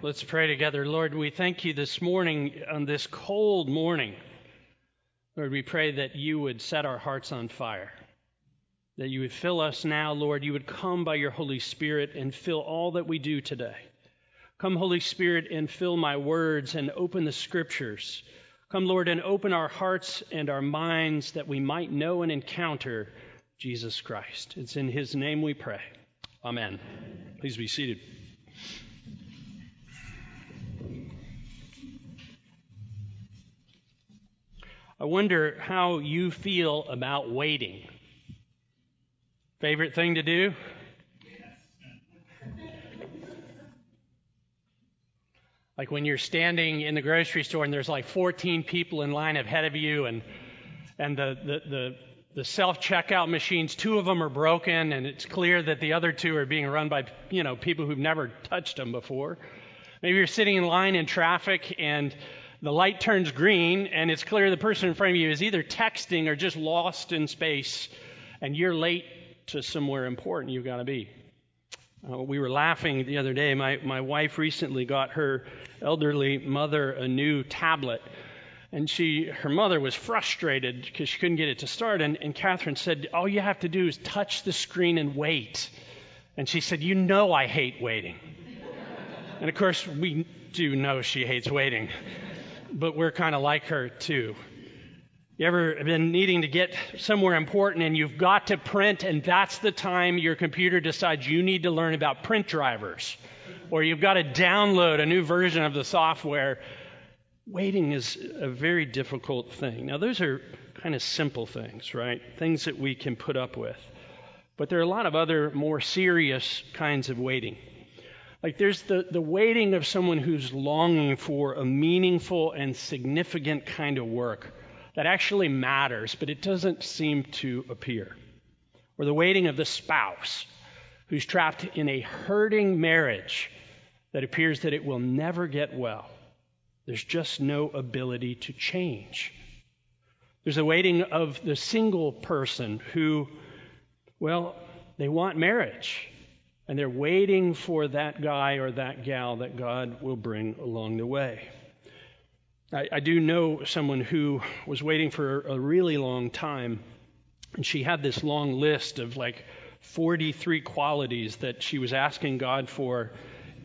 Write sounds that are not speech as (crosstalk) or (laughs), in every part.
Let's pray together. Lord, we thank you this morning, on this cold morning. Lord, we pray that you would set our hearts on fire, that you would fill us now, Lord. You would come by your Holy Spirit and fill all that we do today. Come, Holy Spirit, and fill my words and open the scriptures. Come, Lord, and open our hearts and our minds that we might know and encounter Jesus Christ. It's in his name we pray. Amen. Please be seated. I wonder how you feel about waiting. Favorite thing to do? Like when you're standing in the grocery store and there's like 14 people in line ahead of you and and the, the, the, the self checkout machines, two of them are broken and it's clear that the other two are being run by, you know, people who've never touched them before. Maybe you're sitting in line in traffic and the light turns green and it's clear the person in front of you is either texting or just lost in space and you're late to somewhere important you've got to be. Uh, we were laughing the other day. My, my wife recently got her elderly mother a new tablet. And she, her mother was frustrated because she couldn't get it to start. And, and Catherine said, All you have to do is touch the screen and wait. And she said, You know I hate waiting. and of course, we do know she hates waiting but we're kind of like her too. You ever been needing to get somewhere important and you've got to print, and that's the time your computer decides you need to learn about print drivers, or you've got to download a new version of the software? Waiting is a very difficult thing. Now, those are kind of simple things, right? Things that we can put up with. But there are a lot of other more serious kinds of waiting. Like there's the, the waiting of someone who's longing for a meaningful and significant kind of work that actually matters, but it doesn't seem to appear. Or the waiting of the spouse who's trapped in a hurting marriage that appears that it will never get well. There's just no ability to change. There's a waiting of the single person who, well, they want marriage and they're waiting for that guy or that gal that God will bring along the way. I, I, do know someone who was waiting for a really long time, and she had this long list of like 43 qualities that she was asking God for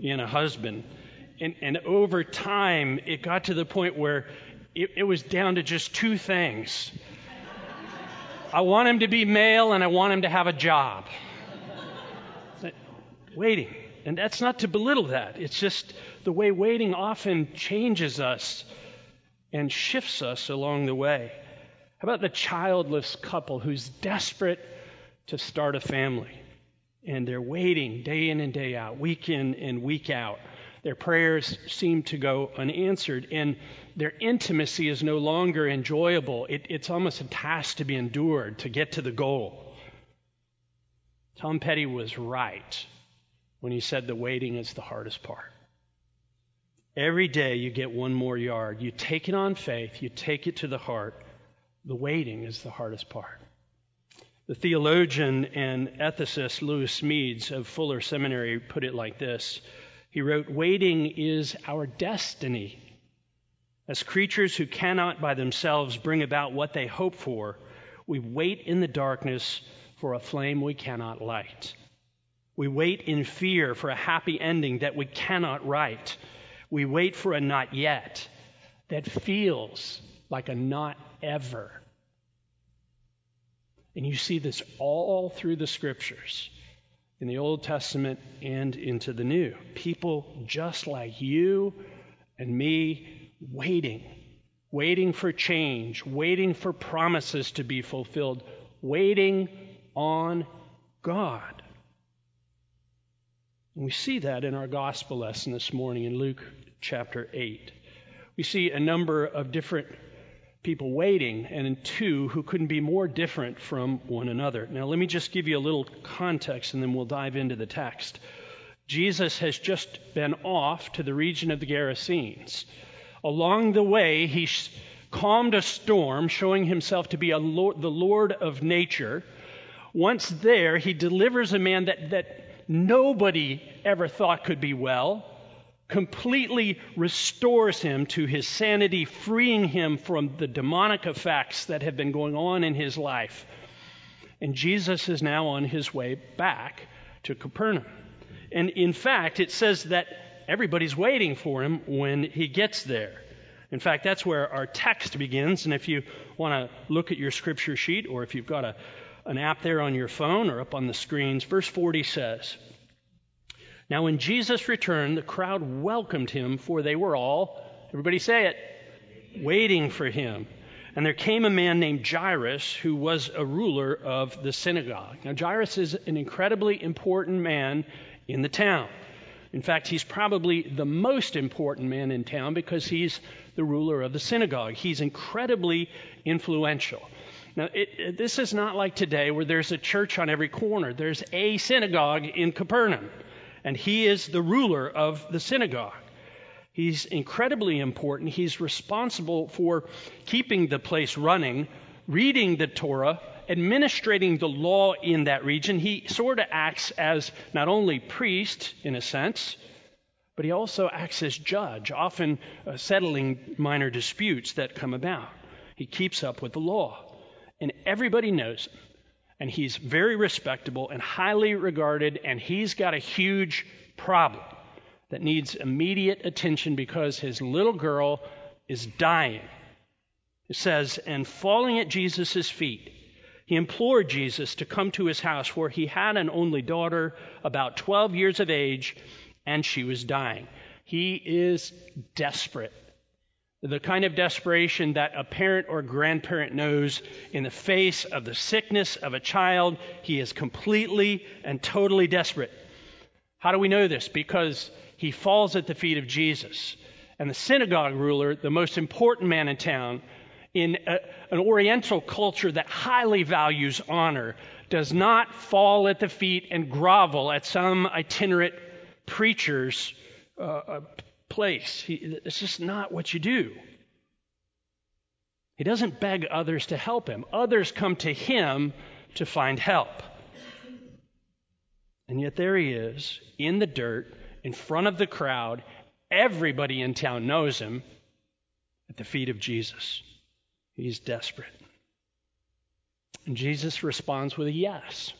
in a husband. And, and over time, it got to the point where it, it was down to just two things I want him to be male, and I want him to have a job waiting. And that's not to belittle that. It's just the way waiting often changes us and shifts us along the way. How about the childless couple who's desperate to start a family? And they're waiting day in and day out, week in and week out. Their prayers seem to go unanswered, and their intimacy is no longer enjoyable. It, it's almost a task to be endured to get to the goal. Tom Petty was right when he said the waiting is the hardest part. Every day you get one more yard. You take it on faith, you take it to the heart. The waiting is the hardest part. The theologian and ethicist Lewis Smedes of Fuller Seminary put it like this He wrote, Waiting is our destiny. As creatures who cannot by themselves bring about what they hope for, we wait in the darkness for a flame we cannot light. We wait in fear for a happy ending that we cannot write. We wait for a not yet that feels like a not ever. And you see this all through the scriptures, in the Old Testament and into the New. People just like you and me waiting, waiting for change, waiting for promises to be fulfilled, waiting on God. And we see that in our gospel lesson this morning in Luke chapter 8. We see a number of different people waiting, and two who couldn't be more different from one another. Now, let me just give you a little context and then we'll dive into the text. Jesus has just been off to the region of the Gerasenes. Along the way, he calmed a storm, showing himself to be Lord, the Lord of nature. Once there, he delivers a man that, that nobody ever thought could be well, completely restores him to his sanity, freeing him from the demonic effects that have been going on in his life. And Jesus is now on his way back to Capernaum. And in fact, it says that everybody's waiting for him when he gets there. In fact, that's where our text begins. And if you want to look at your scripture sheet, or if you've got a, an app there on your phone or up on the screens, verse 40 says, Now when Jesus returned, the crowd welcomed him, for they were all, everybody say it, waiting for him. And there came a man named Jairus who was a ruler of the synagogue. Now, Jairus is an incredibly important man in the town. In fact, he's probably the most important man in town because he's the ruler of the synagogue. He's incredibly influential. Now, it, this is not like today where there's a church on every corner. There's a synagogue in Capernaum, and he is the ruler of the synagogue. He's incredibly important. He's responsible for keeping the place running, reading the Torah, administrating the law in that region, he sort of acts as not only priest, in a sense, but he also acts as judge, often uh, settling minor disputes that come about. He keeps up with the law. And everybody knows him. And he's very respectable and highly regarded, and he's got a huge problem that needs immediate attention because his little girl is dying. It says, and falling at Jesus' feet, he implored Jesus to come to his house, for he had an only daughter, about 12 years of age, and she was dying. He is desperate. The kind of desperation that a parent or grandparent knows in the face of the sickness of a child. He is completely and totally desperate. How do we know this? Because he falls at the feet of Jesus. And the synagogue ruler, the most important man in town, in a, an Oriental culture that highly values honor does not fall at the feet and grovel at some itinerant preacher's uh, uh place. He, it's just not what you do. He doesn't beg others to help him, others come to him to find help. And yet there he is in the dirt, in front of the crowd. Everybody in town knows him at the feet of Jesus. He's desperate. And Jesus responds with a yes.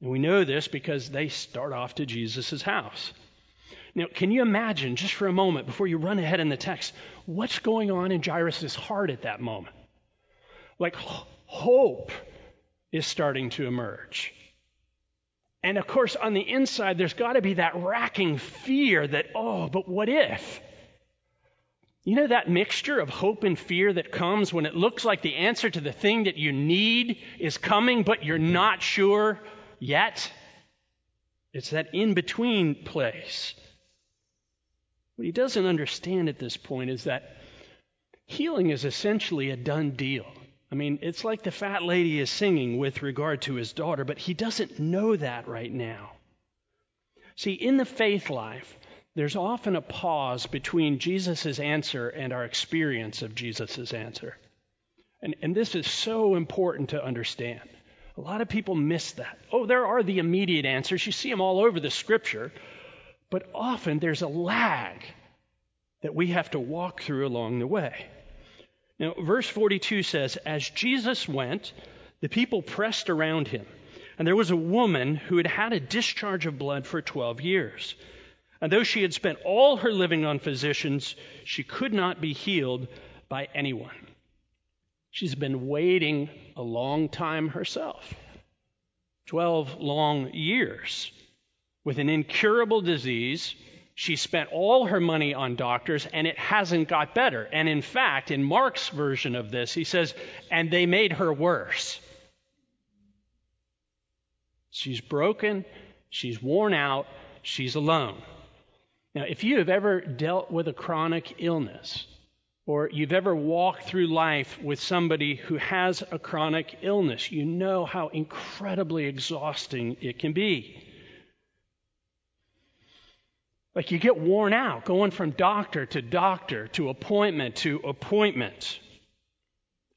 And we know this because they start off to Jesus' house. Now, can you imagine, just for a moment, before you run ahead in the text, what's going on in Jairus' heart at that moment? Like, hope is starting to emerge. And of course, on the inside, there's got to be that racking fear that, oh, but what if? You know that mixture of hope and fear that comes when it looks like the answer to the thing that you need is coming, but you're not sure yet? It's that in between place. What he doesn't understand at this point is that healing is essentially a done deal. I mean, it's like the fat lady is singing with regard to his daughter, but he doesn't know that right now. See, in the faith life, there's often a pause between Jesus' answer and our experience of Jesus' answer. And, and this is so important to understand. A lot of people miss that. Oh, there are the immediate answers. You see them all over the scripture. But often there's a lag that we have to walk through along the way. Now, verse 42 says, As Jesus went, the people pressed around him, and there was a woman who had had a discharge of blood for 12 years. And though she had spent all her living on physicians, she could not be healed by anyone. She's been waiting a long time herself 12 long years with an incurable disease. She spent all her money on doctors and it hasn't got better. And in fact, in Mark's version of this, he says, and they made her worse. She's broken, she's worn out, she's alone. Now, if you have ever dealt with a chronic illness, or you've ever walked through life with somebody who has a chronic illness, you know how incredibly exhausting it can be. Like you get worn out going from doctor to doctor to appointment to appointment,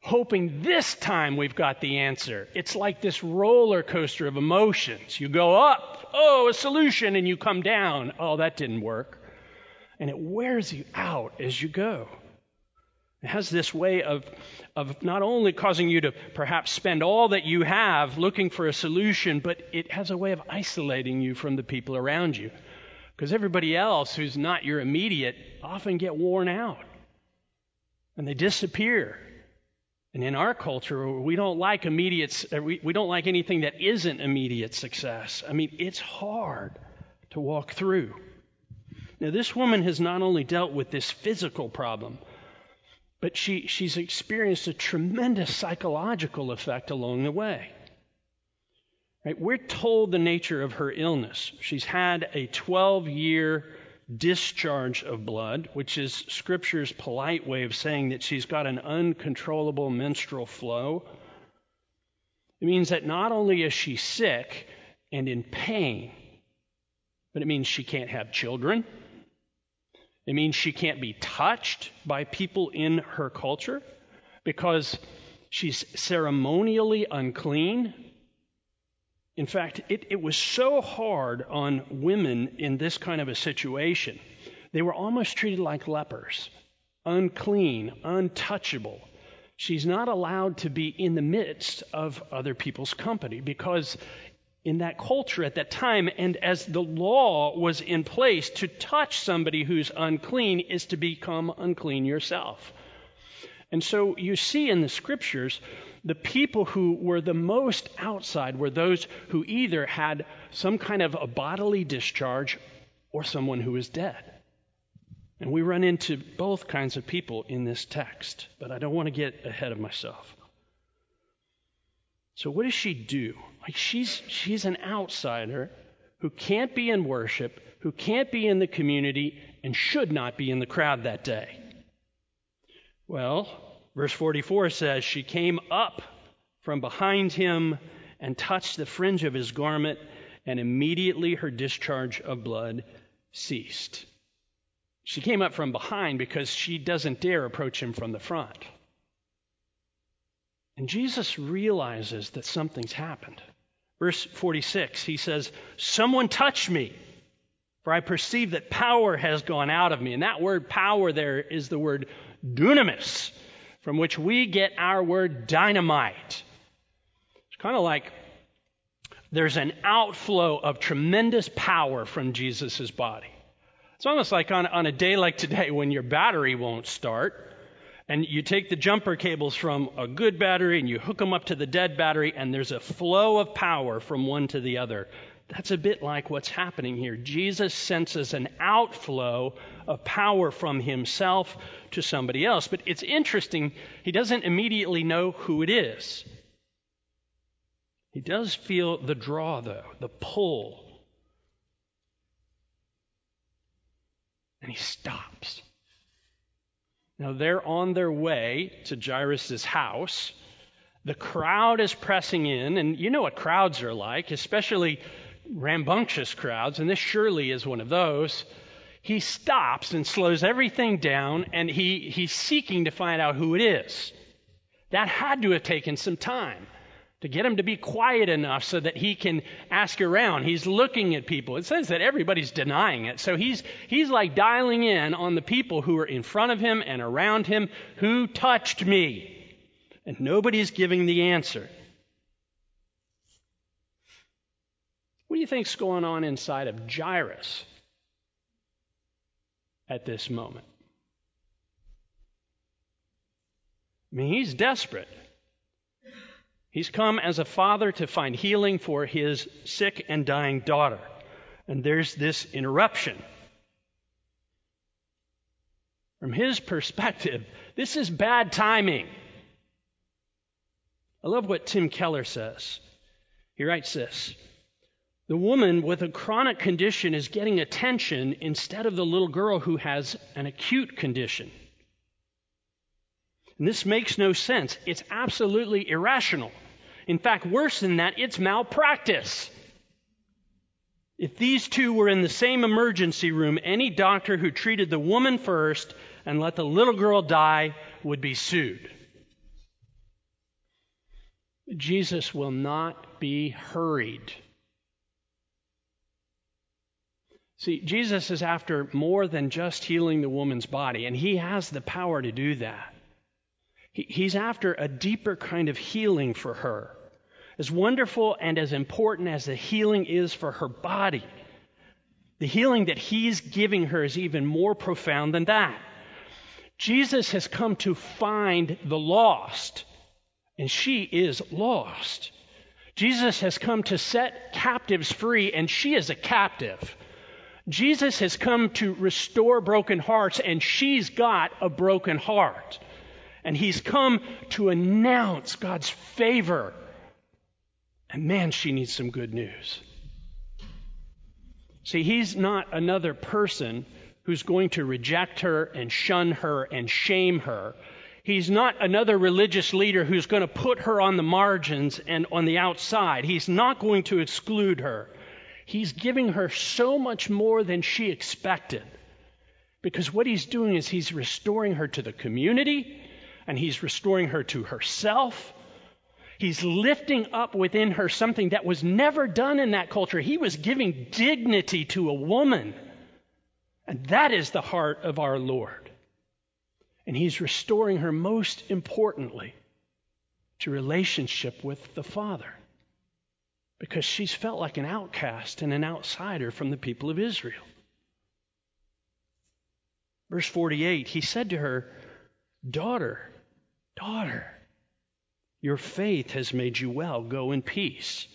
hoping this time we've got the answer. It's like this roller coaster of emotions. You go up, oh, a solution, and you come down. Oh, that didn't work. and it wears you out as you go. It has this way of, of not only causing you to perhaps spend all that you have looking for a solution, but it has a way of isolating you from the people around you. Because everybody else who's not your immediate often get worn out and they disappear. And in our culture, we don't like immediate, uh, we, we don't like anything that isn't immediate success. I mean, it's hard to walk through. Now, this woman has not only dealt with this physical problem, but she, she's experienced a tremendous psychological effect along the way. Right? We're told the nature of her illness. She's had a 12 year discharge of blood, which is Scripture's polite way of saying that she's got an uncontrollable menstrual flow. It means that not only is she sick and in pain, but it means she can't have children. It means she can't be touched by people in her culture because she's ceremonially unclean. In fact, it, it, was so hard on women in this kind of a situation. They were almost treated like lepers, unclean, untouchable. She's not allowed to be in the midst of other people's company because in that culture at that time, and as the law was in place, to touch somebody who's unclean is to become unclean yourself. And so you see in the scriptures, the people who were the most outside were those who either had some kind of a bodily discharge or someone who was dead. And we run into both kinds of people in this text, but I don't want to get ahead of myself. So what does she do? Like she's she's an outsider who can't be in worship, who can't be in the community and should not be in the crowd that day. Well, verse 44 says she came up from behind him and touched the fringe of his garment and immediately her discharge of blood ceased. She came up from behind because she doesn't dare approach him from the front. And Jesus realizes that something's happened. Verse 46, he says, Someone touched me, for I perceive that power has gone out of me. And that word power there is the word dunamis, from which we get our word dynamite. It's kind of like there's an outflow of tremendous power from Jesus' body. It's almost like on, on a day like today when your battery won't start and you take the jumper cables from a good battery and you hook them up to the dead battery, and there's a flow of power from one to the other. That's a bit like what's happening here. Jesus senses an outflow of power from himself to somebody else. But it's interesting, he doesn't immediately know who it is. He does feel the draw, though, the pull. And he stops. Now they're on their way to Jairus' house. The crowd is pressing in, and you know what crowds are like, especially rambunctious crowds, and this surely is one of those. He stops and slows everything down, and he, he's seeking to find out who it is. That had to have taken some time to get him to be quiet enough so that he can ask around. He's looking at people. It says that everybody's denying it. So he's, he's like dialing in on the people who are in front of him and around him. Who touched me? And nobody's giving the answer. What do you think's going on inside of Jairus at this moment? I mean, he's desperate. He's come as a father to find healing for his sick and dying daughter. And there's this interruption. From his perspective, this is bad timing. I love what Tim Keller says. He writes this The woman with a chronic condition is getting attention instead of the little girl who has an acute condition. And this makes no sense. It's absolutely irrational. In fact, worse than that, it's malpractice. If these two were in the same emergency room, any doctor who treated the woman first and let the little girl die would be sued. Jesus will not be hurried. See, Jesus is after more than just healing the woman's body, and he has the power to do that. He's after a deeper kind of healing for her. As wonderful and as important as the healing is for her body, the healing that he's giving her is even more profound than that. Jesus has come to find the lost, and she is lost. Jesus has come to set captives free, and she is a captive. Jesus has come to restore broken hearts, and she's got a broken heart. And he's come to announce God's favor. And man, she needs some good news. See, he's not another person who's going to reject her and shun her and shame her. He's not another religious leader who's going to put her on the margins and on the outside. He's not going to exclude her. He's giving her so much more than she expected. Because what he's doing is he's restoring her to the community and he's restoring her to herself. He's lifting up within her something that was never done in that culture. He was giving dignity to a woman. And that is the heart of our Lord. And He's restoring her most importantly to relationship with the Father because she's felt like an outcast and an outsider from the people of Israel. Verse 48 He said to her, Daughter, daughter, your faith has made you well. Go in peace.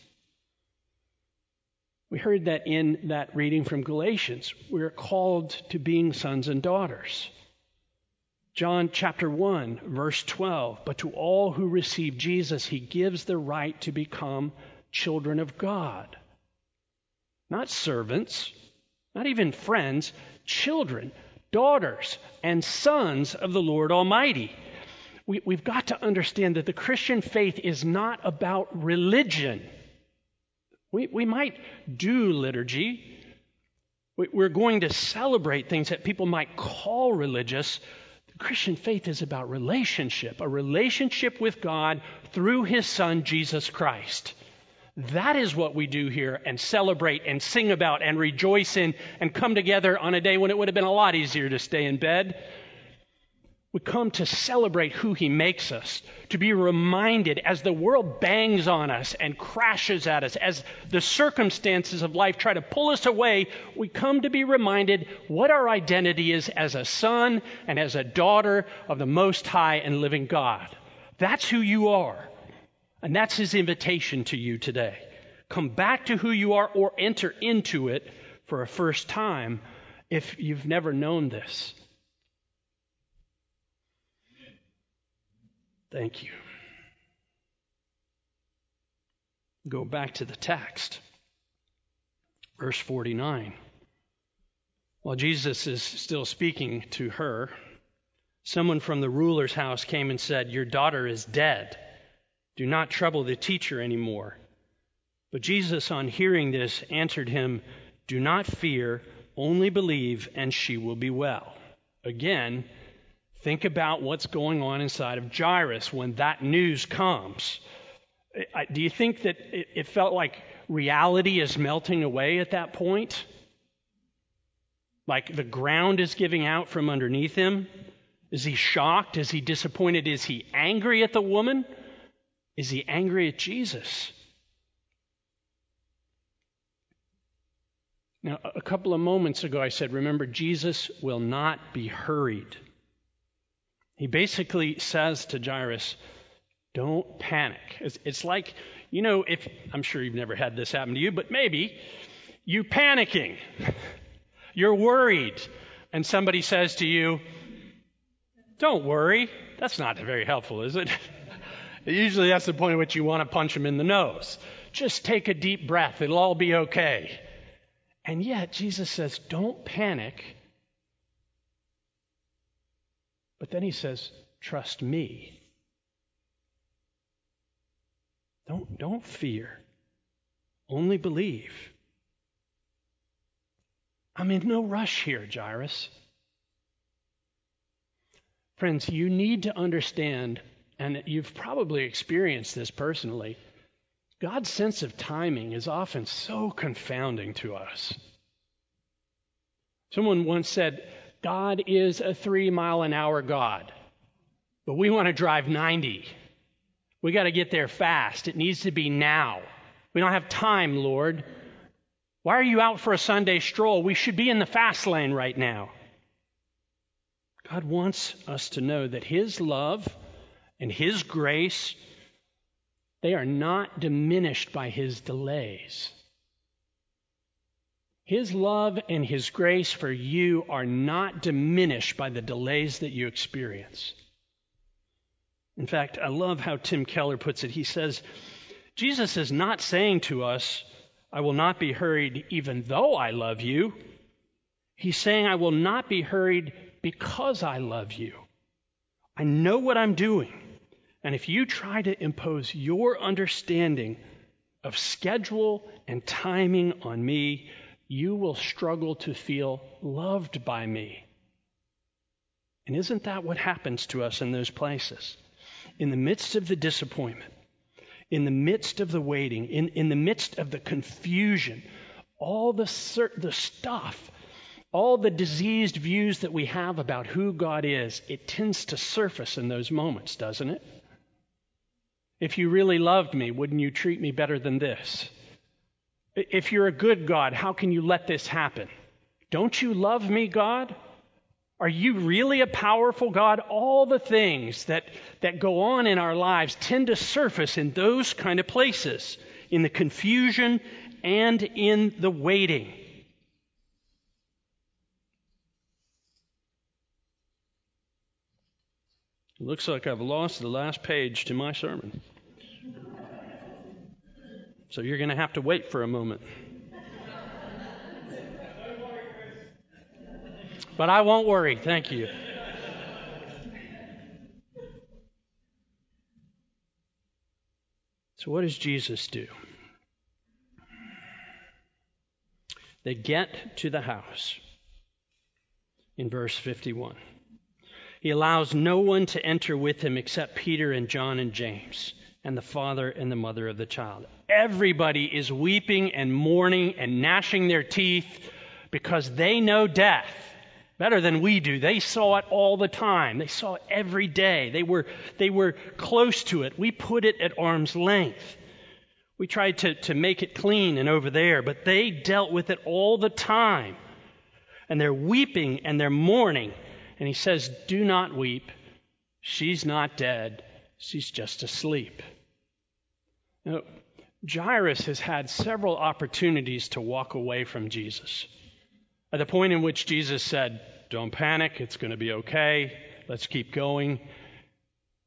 We heard that in that reading from Galatians. We're called to being sons and daughters. John chapter 1, verse 12. But to all who receive Jesus, he gives the right to become children of God. Not servants, not even friends, children, daughters, and sons of the Lord Almighty. We, have got to understand that the Christian faith is not about religion. We, we might do liturgy. We, we're going to celebrate things that people might call religious. The Christian faith is about relationship, a relationship with God through His Son, Jesus Christ. That is what we do here and celebrate and sing about and rejoice in and come together on a day when it would have been a lot easier to stay in bed we come to celebrate who He makes us, to be reminded as the world bangs on us and crashes at us, as the circumstances of life try to pull us away, we come to be reminded what our identity is as a son and as a daughter of the Most High and living God. That's who you are. And that's His invitation to you today. Come back to who you are or enter into it for a first time if you've never known this. Thank you. Go back to the text. Verse 49. While Jesus is still speaking to her, someone from the ruler's house came and said, Your daughter is dead. Do not trouble the teacher anymore. But Jesus, on hearing this, answered him, Do not fear, only believe, and she will be well. Again, Think about what's going on inside of Jairus when that news comes. Do you think that it felt like reality is melting away at that point? Like the ground is giving out from underneath him? Is he shocked? Is he disappointed? Is he angry at the woman? Is he angry at Jesus? Now, a couple of moments ago, I said, remember, Jesus will not be hurried. He basically says to Jairus, don't panic. It's, it's, like, you know, if I'm sure you've never had this happen to you, but maybe you're panicking. (laughs) You're worried. And somebody says to you, don't worry. That's not very helpful, is it? (laughs) Usually that's the point at which you want to punch them in the nose. Just take a deep breath. It'll all be okay. And yet, Jesus says, don't panic. But then he says, Trust me. Don't, don't fear. Only believe. I'm in no rush here, Jairus. Friends, you need to understand, and you've probably experienced this personally, God's sense of timing is often so confounding to us. Someone once said, God is a three mile an hour God, but we want to drive 90. We got to get there fast. It needs to be now. We don't have time, Lord. Why are you out for a Sunday stroll? We should be in the fast lane right now. God wants us to know that His love and His grace, they are not diminished by His delays. His love and His grace for you are not diminished by the delays that you experience. In fact, I love how Tim Keller puts it. He says, Jesus is not saying to us, I will not be hurried even though I love you. He's saying, I will not be hurried because I love you. I know what I'm doing. And if you try to impose your understanding of schedule and timing on me, you will struggle to feel loved by me. And isn't that what happens to us in those places? In the midst of the disappointment, in the midst of the waiting, in, in the midst of the confusion, all the, the stuff all the diseased views that we have about who God is, it tends to surface in those moments, doesn't it? If you really loved me, wouldn't you treat me better than this? If you're a good God, how can you let this happen? Don't you love me, God? Are you really a powerful God? All the things that, that go on in our lives tend to surface in those kind of places, in the confusion and in the waiting. Looks like I've lost the last page to my sermon. So you're going to have to wait for a moment. But I won't worry. Thank you. So, what does Jesus do? They get to the house in verse 51. He allows no one to enter with him except Peter and John and James and the father and the mother of the child. Everybody is weeping and mourning and gnashing their teeth because they know death better than we do. They saw it all the time. They saw it every day. They were, they were close to it. We put it at arm's length. We tried to, to make it clean and over there, but they dealt with it all the time. And they're weeping and they're mourning and he says, Do not weep. She's not dead, she's just asleep. Now, Jairus has had several opportunities to walk away from Jesus. At the point in which Jesus said, Don't panic, it's going to be okay, let's keep going.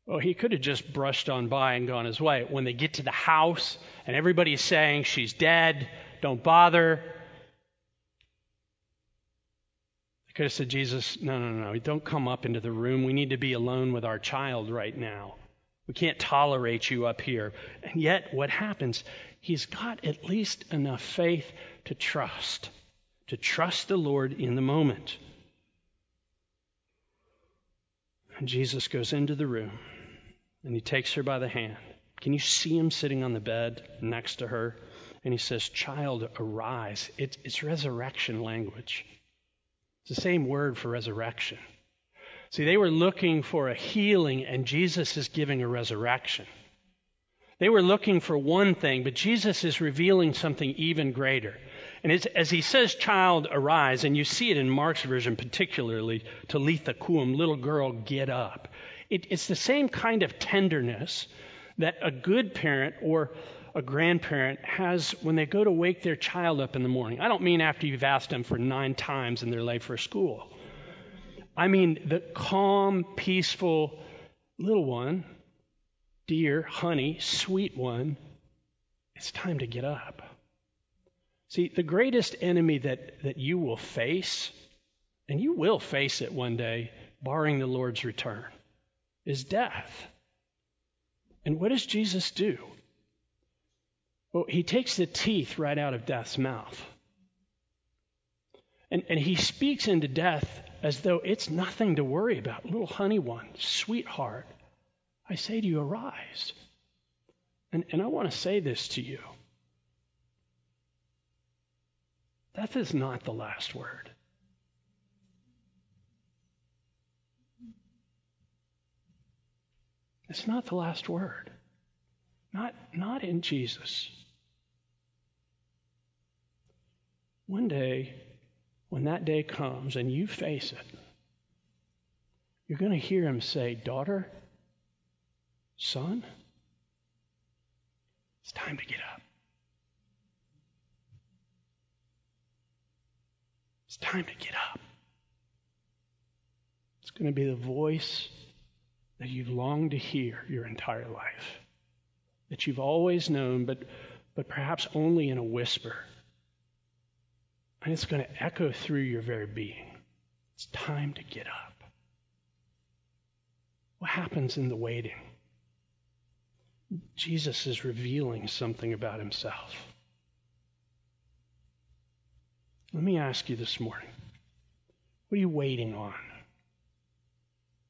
Well, he could have just brushed on by and gone his way. When they get to the house and everybody's saying she's dead, don't bother, Could have said, Jesus, no, no, no, don't come up into the room. We need to be alone with our child right now. We can't tolerate you up here. And yet, what happens? He's got at least enough faith to trust, to trust the Lord in the moment. And Jesus goes into the room and he takes her by the hand. Can you see him sitting on the bed next to her? And he says, Child, arise. It's, it's resurrection language. It's the same word for resurrection. See, they were looking for a healing, and Jesus is giving a resurrection. They were looking for one thing, but Jesus is revealing something even greater. And as he says, child, arise, and you see it in Mark's version particularly, Talitha cum, little girl, get up. It, it's the same kind of tenderness that a good parent or a grandparent has when they go to wake their child up in the morning. I don't mean after you've asked them for nine times and they're late for school. I mean the calm, peaceful little one, dear, honey, sweet one. It's time to get up. See, the greatest enemy that, that you will face, and you will face it one day, barring the Lord's return, is death. And what does Jesus do? Well, he takes the teeth right out of death's mouth. And, and he speaks into death as though it's nothing to worry about. Little honey one, sweetheart, I say to you, arise. And, and I want to say this to you death is not the last word. It's not the last word. Not, not in Jesus. One day, when that day comes and you face it, you're going to hear him say, Daughter, son, it's time to get up. It's time to get up. It's going to be the voice that you've longed to hear your entire life, that you've always known, but, but perhaps only in a whisper. And it's going to echo through your very being. It's time to get up. What happens in the waiting? Jesus is revealing something about himself. Let me ask you this morning what are you waiting on?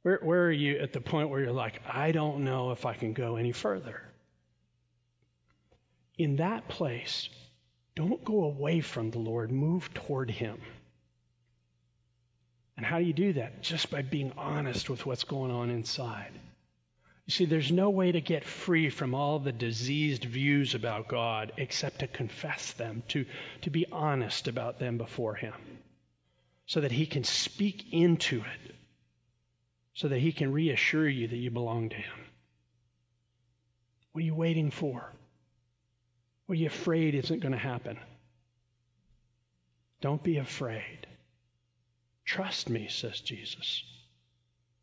Where, where are you at the point where you're like, I don't know if I can go any further? In that place, don't go away from the Lord, move toward Him. And how do you do that? Just by being honest with what's going on inside. You see, there's no way to get free from all the diseased views about God except to confess them, to, to be honest about them before Him, so that He can speak into it so that He can reassure you that you belong to Him. What are you waiting for? What are you afraid isn't going to happen? Don't be afraid. Trust me, says Jesus.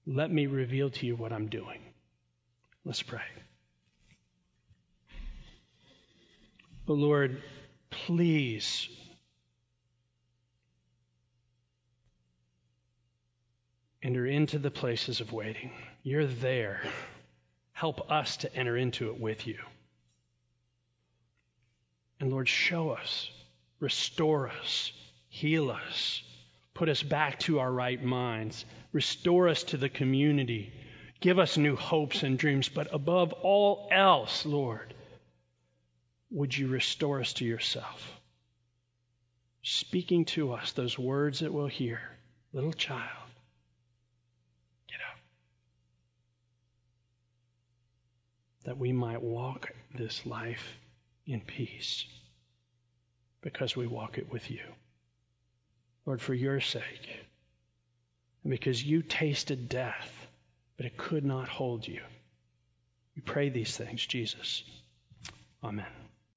Let me reveal to you what I'm doing. Let's pray. Oh Lord, please enter into the places of waiting. You're there. Help us to enter into it with you. And Lord, show us, restore us, heal us, put us back to our right minds, restore us to the community, give us new hopes and dreams. But above all else, Lord, would you restore us to yourself? Speaking to us those words that we'll hear, little child get up that we might walk this life in peace because we walk it with you. Lord, for your sake, and because you tasted death, but it could not hold you. We pray these things, Jesus. Amen.